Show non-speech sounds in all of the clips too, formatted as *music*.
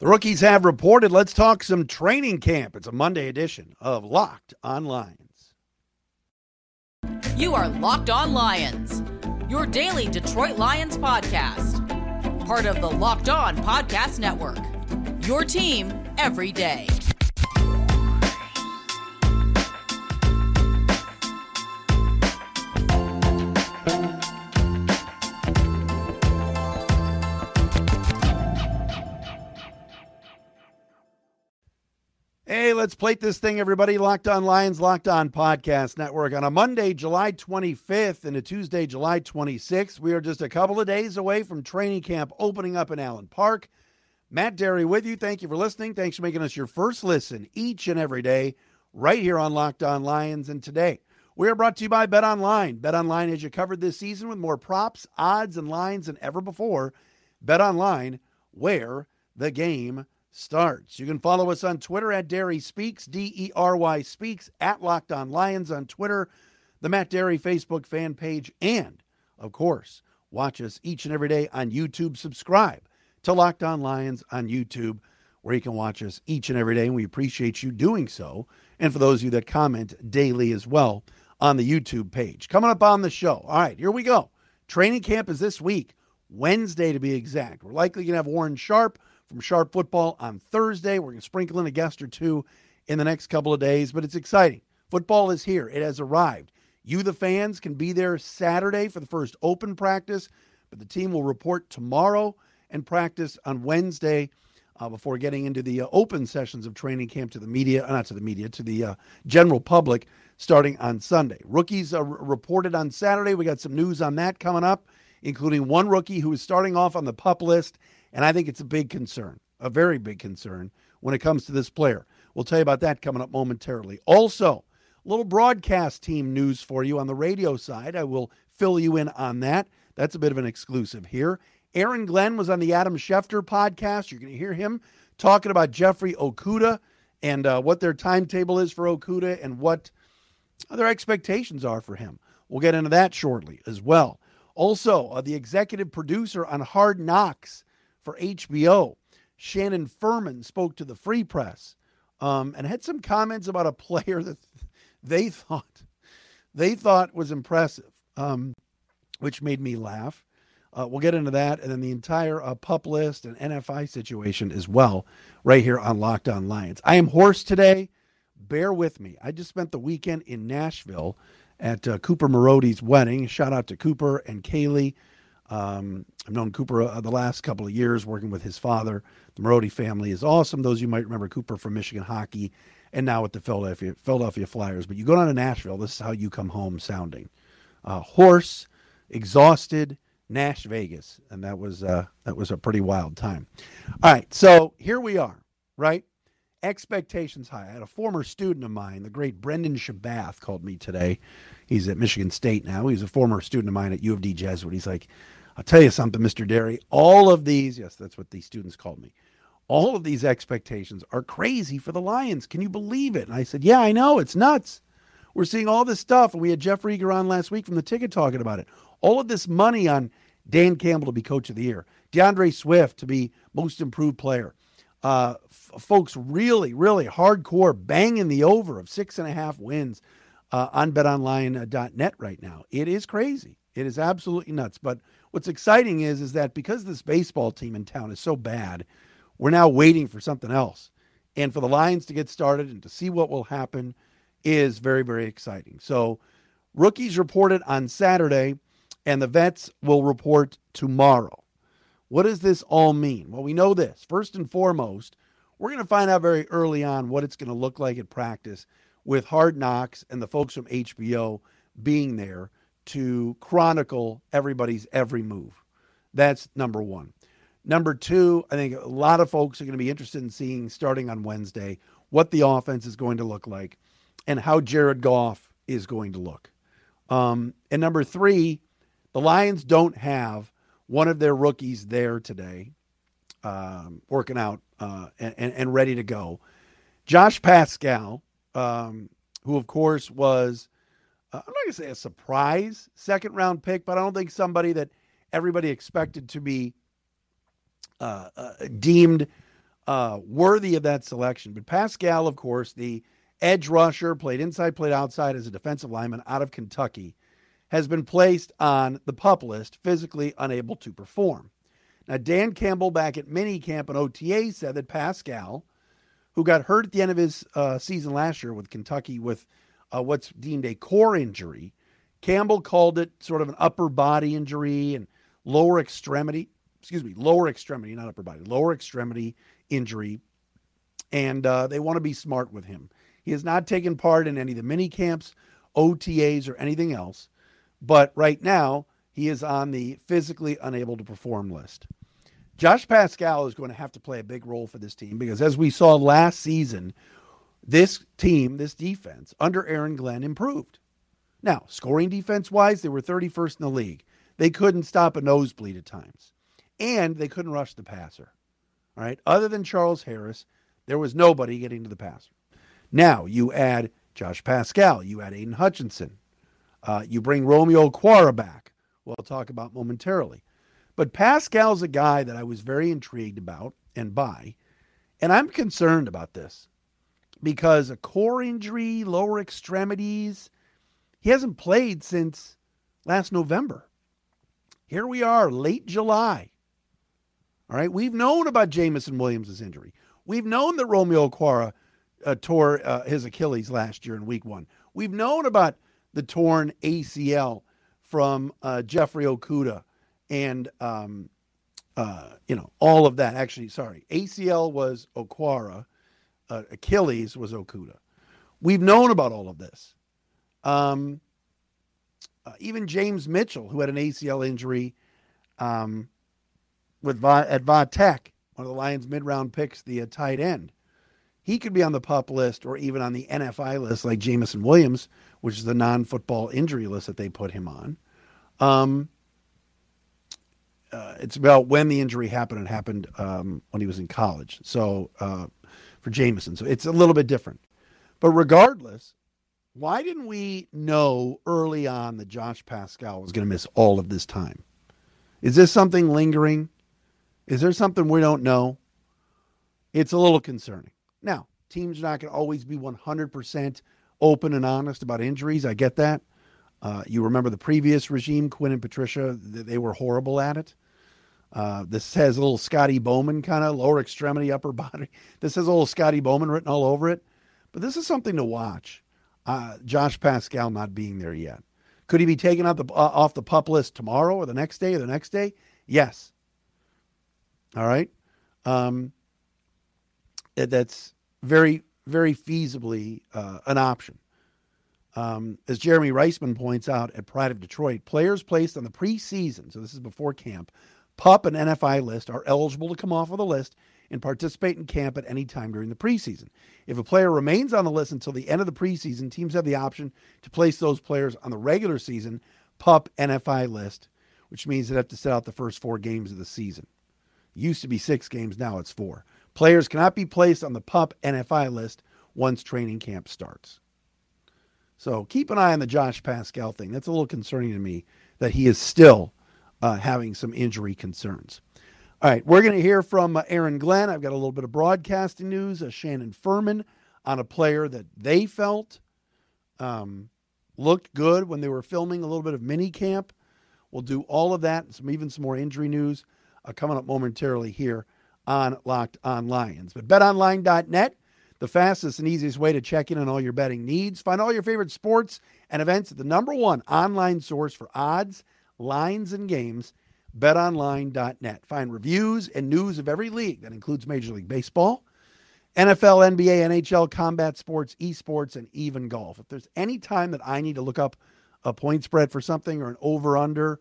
The rookies have reported. Let's talk some training camp. It's a Monday edition of Locked on Lions. You are Locked on Lions, your daily Detroit Lions podcast. Part of the Locked on Podcast Network. Your team every day. Let's plate this thing, everybody. Locked on Lions, Locked on Podcast Network on a Monday, July 25th, and a Tuesday, July 26th. We are just a couple of days away from training camp opening up in Allen Park. Matt Dery with you. Thank you for listening. Thanks for making us your first listen each and every day right here on Locked on Lions. And today, we are brought to you by Bet Online. Bet Online has you covered this season with more props, odds, and lines than ever before. Bet Online, where the game starts. You can follow us on Twitter at Dery Speaks, D E R Y Speaks, at Locked On Lions on Twitter, the Matt Dery Facebook fan page, and, of course, watch us each and every day on YouTube. Subscribe to Locked On Lions on YouTube, where you can watch us each and every day, and we appreciate you doing so. And for those of you that comment daily as well on the YouTube page. Coming up on the show. All right, here we go. Training camp is this week, Wednesday to be exact. We're likely going to have Warren Sharp from Sharp Football on Thursday. We're going to sprinkle in a guest or two in the next couple of days, but it's exciting. Football is here, it has arrived. You, the fans, can be there Saturday for the first open practice, but the team will report tomorrow and practice on Wednesday uh, before getting into the uh, open sessions of training camp to the media, uh, not to the media, to the uh, general public starting on Sunday. Rookies are reported on Saturday. We got some news on that coming up, including one rookie who is starting off on the pup list and I think it's a big concern, a very big concern when it comes to this player. We'll tell you about that coming up momentarily. Also, a little broadcast team news for you on the radio side. I will fill you in on that. That's a bit of an exclusive here. Aaron Glenn was on the Adam Schefter podcast. You're going to hear him talking about Jeffrey Okudah and uh, what their timetable is for Okudah and what their expectations are for him. We'll get into that shortly as well. Also, uh, the executive producer on Hard Knocks for HBO. Shannon Furman spoke to the Free Press um, and had some comments about a player *laughs* that they thought they thought was impressive, um, which made me laugh. Uh, we'll get into that and then the entire uh, pup list and NFI situation as well, right here on Locked On Lions. I am hoarse today. Bear with me. I just spent the weekend in Nashville at uh, Cooper Marody's wedding. Shout out to Cooper and Kaylee. Um, I've known Cooper uh, the last couple of years working with his father. The Marody family is awesome. Those of you might remember Cooper from Michigan hockey and now with the Philadelphia Philadelphia Flyers. But you go down to Nashville, this is how you come home sounding. Uh, hoarse, exhausted, Nash Vegas. And that was uh, that was a pretty wild time. All right, so here we are, right? Expectations high. I had a former student of mine, the great Brendan Shabath, called me today. He's at Michigan State now. He's a former student of mine at U of D Jesuit. He's like, I'll tell you something, Mr. Dery. All of these, yes, that's what these students called me. All of these expectations are crazy for the Lions. Can you believe it? And I said, Yeah, I know. It's nuts. We're seeing all this stuff. And we had Jeff Riger on last week from the ticket talking about it. All of this money on Dan Campbell to be coach of the year, DeAndre Swift to be most improved player. Uh, f- folks really, really hardcore banging the over of six and a half wins uh, on betonline.net right now. It is crazy. It is absolutely nuts. But what's exciting is is that because this baseball team in town is so bad, we're now waiting for something else. And for the Lions to get started and to see what will happen is very, very exciting. So, rookies reported on Saturday, and the vets will report tomorrow. What does this all mean? Well, we know this. First and foremost, we're going to find out very early on what it's going to look like at practice with Hard Knocks and the folks from HBO being there to chronicle everybody's every move. That's number one. Number two, I think a lot of folks are going to be interested in seeing starting on Wednesday what the offense is going to look like and how Jared Goff is going to look. Um, and number three, the Lions don't have one of their rookies there today, um, working out uh, and, and, ready to go. Josh Paschal, um, who of course was uh, I'm not going to say a surprise second round pick, but I don't think somebody that everybody expected to be uh, uh, deemed uh, worthy of that selection. But Paschal, of course, the edge rusher, played inside, played outside as a defensive lineman out of Kentucky, has been placed on the pup list, physically unable to perform. Now, Dan Campbell back at minicamp and OTA said that Paschal, who got hurt at the end of his uh, season last year with Kentucky with uh, what's deemed a core injury, Campbell called it sort of an upper body injury and lower extremity, excuse me, lower extremity, not upper body, lower extremity injury. And uh, they want to be smart with him. He has not taken part in any of the mini camps, OTAs, or anything else. But right now, he is on the physically unable to perform list. Josh Paschal is going to have to play a big role for this team because, as we saw last season, this team, this defense under Aaron Glenn improved. Now, scoring defense wise, they were 31st in the league. They couldn't stop a nosebleed at times, and they couldn't rush the passer. All right. Other than Charles Harris, there was nobody getting to the passer. Now you add Josh Paschal, you add Aiden Hutchinson, uh, you bring Romeo Okwara back. We'll talk about momentarily. But Paschal's a guy that I was very intrigued about and by, and I'm concerned about this because a core injury, lower extremities, he hasn't played since last November. Here we are, late July. All right, we've known about Jameson Williams' injury. We've known that Romeo Okwara uh, tore uh, his Achilles last year in week one. We've known about the torn ACL from uh, Jeffrey Okudah and um, uh, you know all of that. Actually, sorry, ACL was Okwara, uh, Achilles was Okudah. We've known about all of this. Um, uh, even James Mitchell, who had an ACL injury um, with Va- at Va Tech, one of the Lions' mid-round picks, the uh, tight end, he could be on the pup list or even on the NFI list, like Jameson Williams, which is the non-football injury list that they put him on. Um, uh, it's about when the injury happened. It happened um, when he was in college. So uh, for Jameson, so it's a little bit different. But regardless, why didn't we know early on that Josh Paschal was going to miss all of this time? Is this something lingering? Is there something we don't know? It's a little concerning. Now, teams are not going to always be 100% open and honest about injuries. I get that. Uh, you remember the previous regime, Quinn and Patricia, they were horrible at it. Uh, this has a little Scotty Bowman kind of lower extremity, upper *laughs* body. This has a little Scotty Bowman written all over it. But this is something to watch. Uh, Josh Paschal not being there yet. Could he be taken off the, uh, off the pup list tomorrow or the next day or the next day? Yes. All right. Um, that's very, very feasibly uh, an option. Um, as Jeremy Reisman points out at Pride of Detroit, players placed on the preseason, so this is before camp, PUP and NFI list are eligible to come off of the list and participate in camp at any time during the preseason. If a player remains on the list until the end of the preseason, teams have the option to place those players on the regular season PUP NFI list, which means they have to set out the first four games of the season. It used to be six games, now it's four. Players cannot be placed on the PUP NFI list once training camp starts. So keep an eye on the Josh Paschal thing. That's a little concerning to me that he is still uh, having some injury concerns. All right, we're going to hear from uh, Aaron Glenn. I've got a little bit of broadcasting news. Uh, Shannon Furman on a player that they felt um, looked good when they were filming a little bit of mini camp. We'll do all of that, some even some more injury news uh, coming up momentarily here on Locked On Lions. But betonline.net, the fastest and easiest way to check in on all your betting needs. Find all your favorite sports and events at the number one online source for odds, lines, and games, betonline.net. Find reviews and news of every league that includes Major League Baseball, NFL, NBA, NHL, combat sports, esports, and even golf. If there's any time that I need to look up a point spread for something or an over under,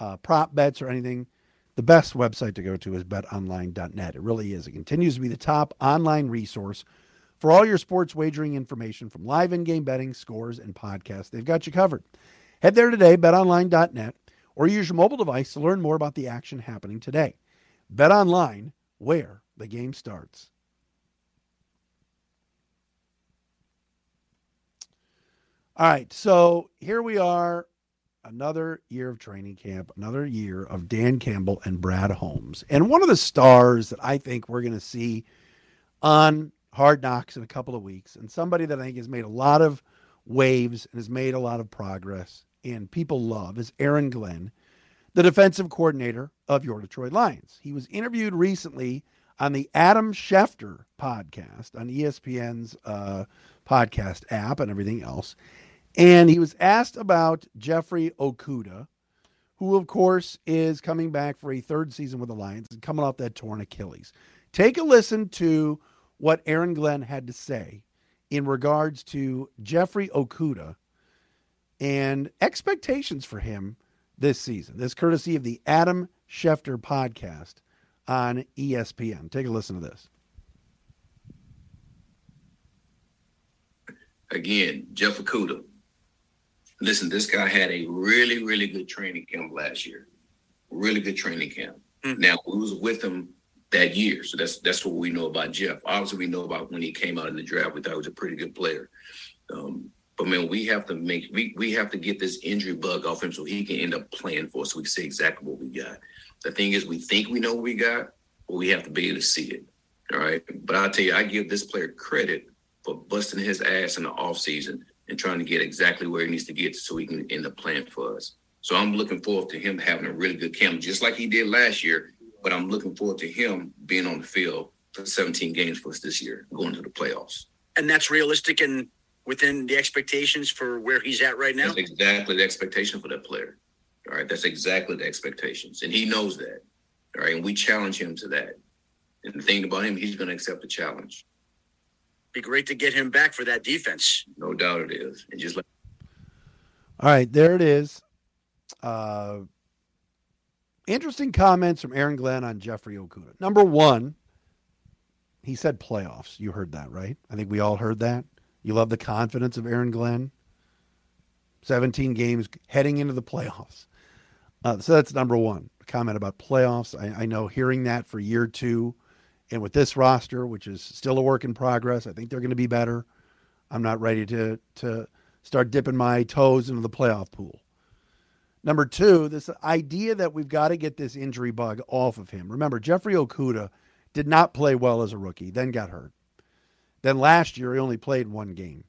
uh, prop bets, or anything, the best website to go to is betonline.net. It really is. It continues to be the top online resource for all your sports wagering information from live in game betting, scores, and podcasts. They've got you covered. Head there today, betonline.net, or use your mobile device to learn more about the action happening today. Bet online, where the game starts. All right, so here we are another year of training camp, another year of Dan Campbell and Brad Holmes. And one of the stars that I think we're going to see on Hard Knocks in a couple of weeks, and somebody that I think has made a lot of waves and has made a lot of progress and people love is Aaron Glenn, the defensive coordinator of your Detroit Lions. He was interviewed recently on the Adam Schefter podcast on ESPN's uh, podcast app and everything else. And he was asked about Jeffrey Okudah, who, of course, is coming back for a third season with the Lions and coming off that torn Achilles. Take a listen to what Aaron Glenn had to say in regards to Jeffrey Okudah and expectations for him this season. This courtesy of the Adam Schefter podcast on ESPN. Take a listen to this. Again, Jeff Okudah. Listen, this guy had a really, really good training camp last year. Really good training camp. Mm-hmm. Now we was with him that year, so that's that's what we know about Jeff. Obviously, we know about when he came out in the draft. We thought he was a pretty good player. Um, but man, we have to make we, we have to get this injury bug off him so he can end up playing for us so we can see exactly what we got. The thing is we think we know what we got, but we have to be able to see it. All right. But I'll tell you, I give this player credit for busting his ass in the offseason and trying to get exactly where he needs to get so he can end up playing for us. So I'm looking forward to him having a really good camp, just like he did last year. But I'm looking forward to him being on the field for 17 games for us this year, going to the playoffs. And that's realistic and within the expectations for where he's at right now? That's exactly the expectation for that player. All right. That's exactly the expectations. And he knows that. All right. And we challenge him to that. And the thing about him, he's going to accept the challenge. Be great to get him back for that defense. No doubt it is. And just like All right, there it is. Uh interesting comments from Aaron Glenn on Jeffrey Okudah. Number one, he said playoffs. You heard that, right? I think we all heard that. You love the confidence of Aaron Glenn. 17 games heading into the playoffs. Uh, so that's number one. Comment about playoffs. I, I, know hearing that for year two, and with this roster, which is still a work in progress, I think they're going to be better. I'm not ready to to start dipping my toes into the playoff pool. Number two, this idea that we've got to get this injury bug off of him. Remember, Jeffrey Okudah did not play well as a rookie, then got hurt. Then last year, he only played one game.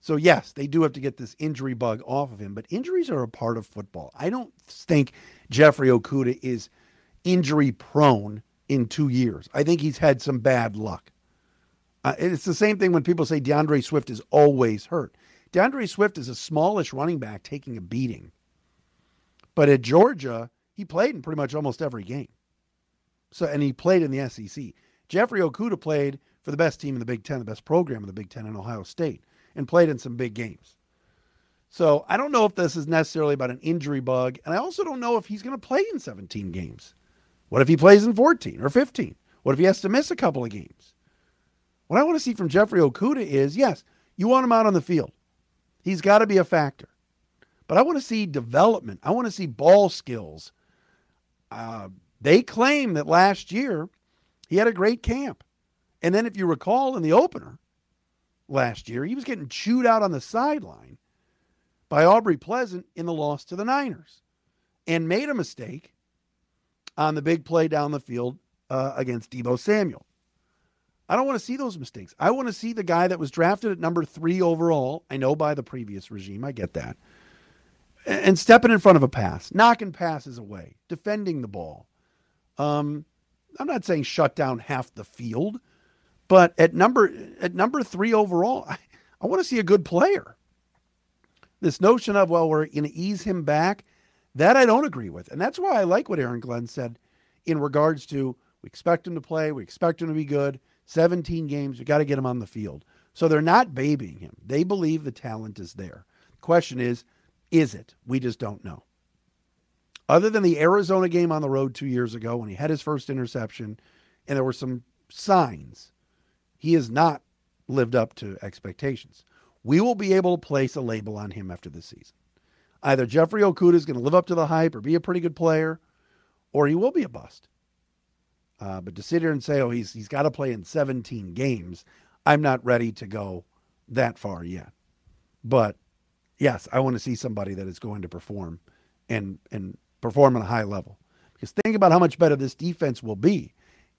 So, yes, they do have to get this injury bug off of him, but injuries are a part of football. I don't think Jeffrey Okudah is injury prone in two years. I think he's had some bad luck. Uh, it's the same thing when people say DeAndre Swift is always hurt. DeAndre Swift is a smallish running back taking a beating. But at Georgia, he played in pretty much almost every game. So and he played in the SEC. Jeffrey Okudah played for the best team in the Big Ten, the best program in the Big Ten in Ohio State, and played in some big games. So I don't know if this is necessarily about an injury bug, and I also don't know if he's going to play in 17 games. What if he plays in 14 or 15? What if he has to miss a couple of games? What I want to see from Jeffrey Okudah is yes, you want him out on the field. He's got to be a factor. But I want to see development. I want to see ball skills. Uh, they claim that last year he had a great camp. And then, if you recall in the opener last year, he was getting chewed out on the sideline by Aubrey Pleasant in the loss to the Niners and made a mistake on the big play down the field uh, against Deebo Samuel. I don't want to see those mistakes. I want to see the guy that was drafted at number three overall. I know by the previous regime, I get that. And stepping in front of a pass, knocking passes away, defending the ball. Um, I'm not saying shut down half the field, but at number at number three overall, I, I want to see a good player. This notion of well, we're going to ease him back, that I don't agree with, and that's why I like what Aaron Glenn said in regards to we expect him to play, we expect him to be good. 17 games, we got to get him on the field. So they're not babying him. They believe the talent is there. The question is, is it? We just don't know. Other than the Arizona game on the road two years ago when he had his first interception, and there were some signs he has not lived up to expectations. We will be able to place a label on him after this season. Either Jeffrey Okudah is going to live up to the hype or be a pretty good player, or he will be a bust. Uh, but to sit here and say, oh, he's he's got to play in 17 games, I'm not ready to go that far yet. But yes, I want to see somebody that is going to perform and and perform at a high level. Because think about how much better this defense will be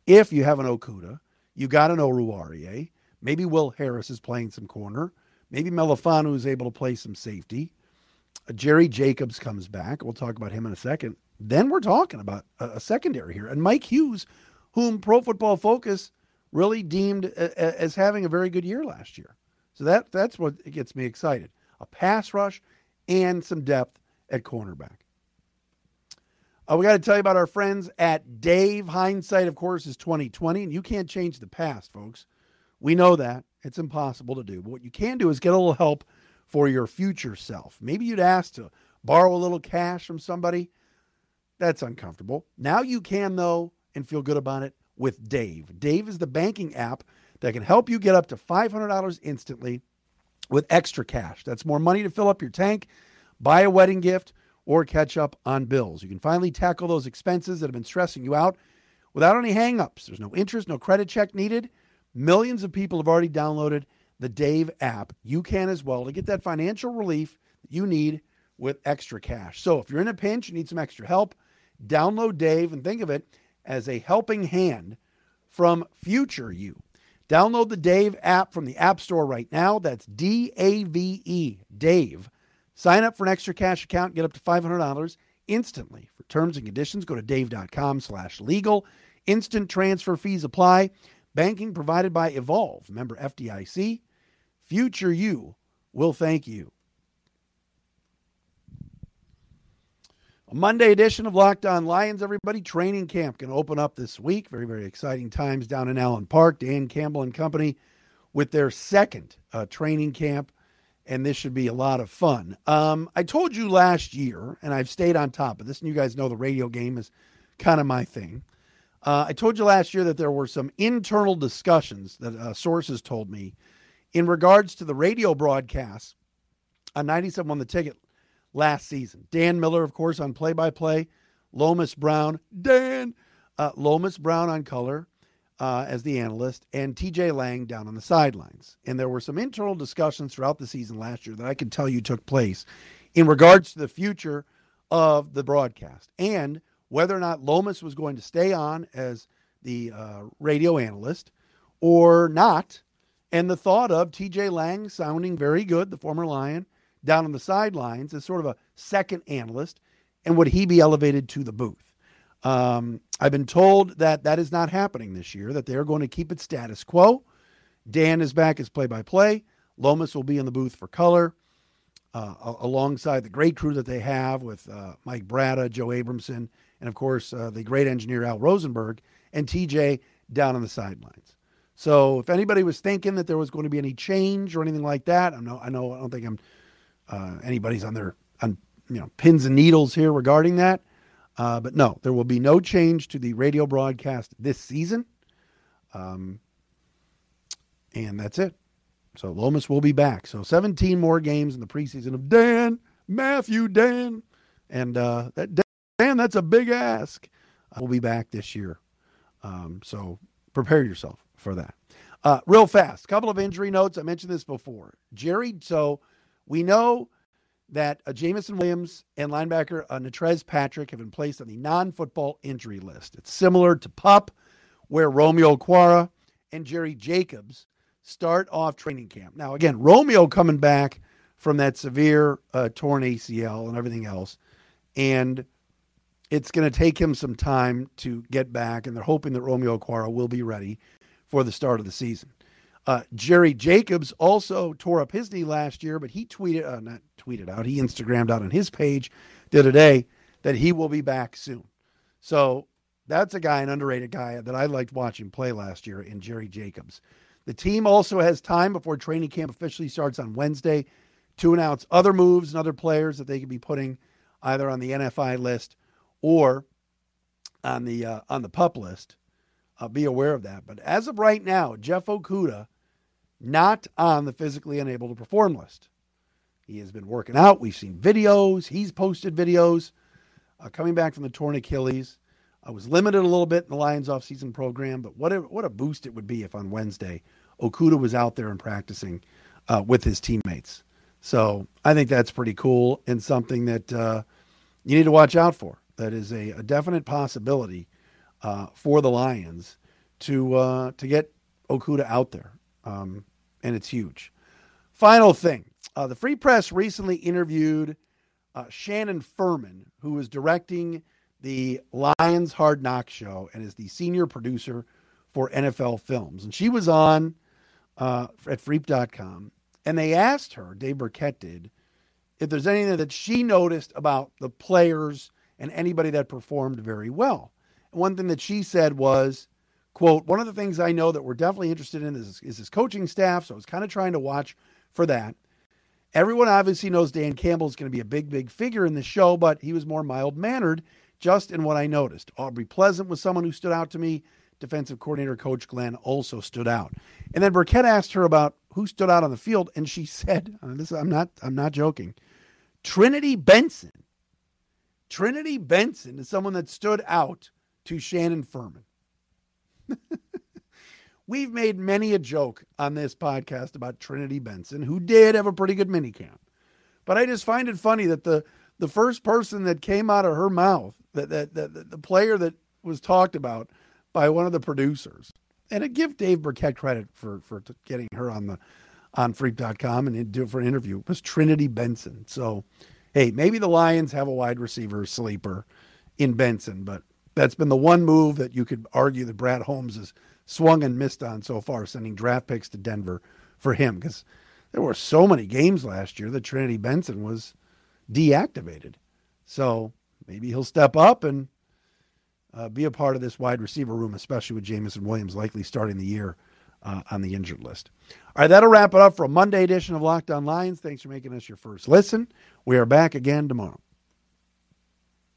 if you have an Okudah you got an Oruwariye. Eh? Maybe Will Harris is playing some corner. Maybe Melifonwu is able to play some safety. Uh, Jerry Jacobs comes back. We'll talk about him in a second. Then we're talking about a, secondary here. And Mike Hughes, whom Pro Football Focus really deemed a, a, as having a very good year last year. So that that's what gets me excited. A pass rush and some depth at cornerback. Uh, we got to tell you about our friends at Dave. Hindsight, of course, is 2020, and you can't change the past, folks. We know that. It's impossible to do. But what you can do is get a little help for your future self. Maybe you'd ask to borrow a little cash from somebody. That's uncomfortable. Now you can, though, and feel good about it with Dave. Dave is the banking app that can help you get up to $500 instantly with extra cash. That's more money to fill up your tank, buy a wedding gift, or catch up on bills. You can finally tackle those expenses that have been stressing you out without any hangups. There's no interest, no credit check needed. Millions of people have already downloaded the Dave app. You can as well to get that financial relief that you need with extra cash. So if you're in a pinch, you need some extra help, download Dave and think of it as a helping hand from future you. Download the Dave app from the App Store right now. That's D A V E, Dave. Sign up for an extra cash account, get up to $500 instantly. For terms and conditions, go to dave.com slash legal. Instant transfer fees apply. Banking provided by Evolve, member FDIC. Future you will thank you. A Monday edition of Locked On Lions, everybody. Training camp can open up this week. Very, very exciting times down in Allen Park. Dan Campbell and company with their second uh, training camp, and this should be a lot of fun. Um, I told you last year, and I've stayed on top of this, and you guys know the radio game is kind of my thing. Uh, I told you last year that there were some internal discussions that uh, sources told me in regards to the radio broadcasts on 97 on the ticket last season. Dan Miller, of course, on play by play. Lomas Brown, Dan, uh, Lomas Brown on color uh, as the analyst, and TJ Lang down on the sidelines. And there were some internal discussions throughout the season last year that I can tell you took place in regards to the future of the broadcast and whether or not Lomas was going to stay on as the uh, radio analyst or not. And the thought of TJ Lang sounding very good, the former Lion, down on the sidelines as sort of a second analyst, and would he be elevated to the booth? Um, I've been told that that is not happening this year, that they're going to keep it status quo. Dan is back as play by play. Lomas will be in the booth for color uh, alongside the great crew that they have with uh, Mike Brada, Joe Abramson, and of course uh, the great engineer Al Rosenberg and TJ down on the sidelines. So if anybody was thinking that there was going to be any change or anything like that, I know I know I don't think I'm uh, anybody's on their on you know pins and needles here regarding that. Uh, but no, there will be no change to the radio broadcast this season. Um, and that's it. So Lomas will be back. So 17 more games in the preseason of Dan, Matthew, Dan. And uh, that Dan, that's a big ask. Uh, we'll be back this year. Um, so prepare yourself for that. Uh, real fast, couple of injury notes. I mentioned this before. Jerry, so we know that uh, Jameson Williams and linebacker uh, Natrez Patrick have been placed on the non football injury list. It's similar to PUP, where Romeo Okwara and Jerry Jacobs start off training camp. Now, again, Romeo coming back from that severe uh, torn ACL and everything else. And it's going to take him some time to get back, and they're hoping that Romeo Okwara will be ready for the start of the season. Uh, Jerry Jacobs also tore up his knee last year, but he tweeted, uh, not tweeted out, he Instagrammed out on his page the other day that he will be back soon. So that's a guy, an underrated guy that I liked watching play last year in Jerry Jacobs. The team also has time before training camp officially starts on Wednesday to announce other moves and other players that they could be putting either on the NFI list or on the uh, on the pup list. Uh, be aware of that. But as of right now, Jeff Okudah not on the physically unable to perform list. He has been working out. We've seen videos. He's posted videos uh, coming back from the torn Achilles. I was limited a little bit in the Lions offseason program, but what a, what a boost it would be if on Wednesday Okudah was out there and practicing uh, with his teammates. So I think that's pretty cool and something that uh, you need to watch out for. That is a, a definite possibility uh, for the Lions to uh, to get Okudah out there, um, and it's huge. Final thing uh, the Free Press recently interviewed uh, Shannon Furman, who is directing the Lions Hard Knock show and is the senior producer for NFL Films. And she was on uh, at Freep.com, and they asked her, Dave Birkett did, if there's anything that she noticed about the players and anybody that performed very well. One thing that she said was, quote, one of the things I know that we're definitely interested in is, is his coaching staff. So I was kind of trying to watch for that. Everyone obviously knows Dan Campbell is going to be a big, big figure in the show, but he was more mild mannered, just in what I noticed. Aubrey Pleasant was someone who stood out to me. Defensive coordinator Coach Glenn also stood out. And then Birkett asked her about who stood out on the field, and she *laughs* said, "This I'm not I'm not joking. Trinity Benson. Trinity Benson is someone that stood out to Shannon Furman. *laughs* We've made many a joke on this podcast about Trinity Benson, who did have a pretty good minicamp. But I just find it funny that the the first person that came out of her mouth, that that, that the player that was talked about by one of the producers, and I give Dave Birkett credit for for getting her on the on Freep.com and do for an interview was Trinity Benson. So, hey, maybe the Lions have a wide receiver sleeper in Benson, but that's been the one move that you could argue that Brad Holmes has swung and missed on so far, sending draft picks to Denver for him because there were so many games last year that Trinity Benson was deactivated. So maybe he'll step up and uh, be a part of this wide receiver room, especially with Jameson Williams likely starting the year uh, on the injured list. All right, that'll wrap it up for a Monday edition of Locked On Lions. Thanks for making us your first listen. We are back again tomorrow.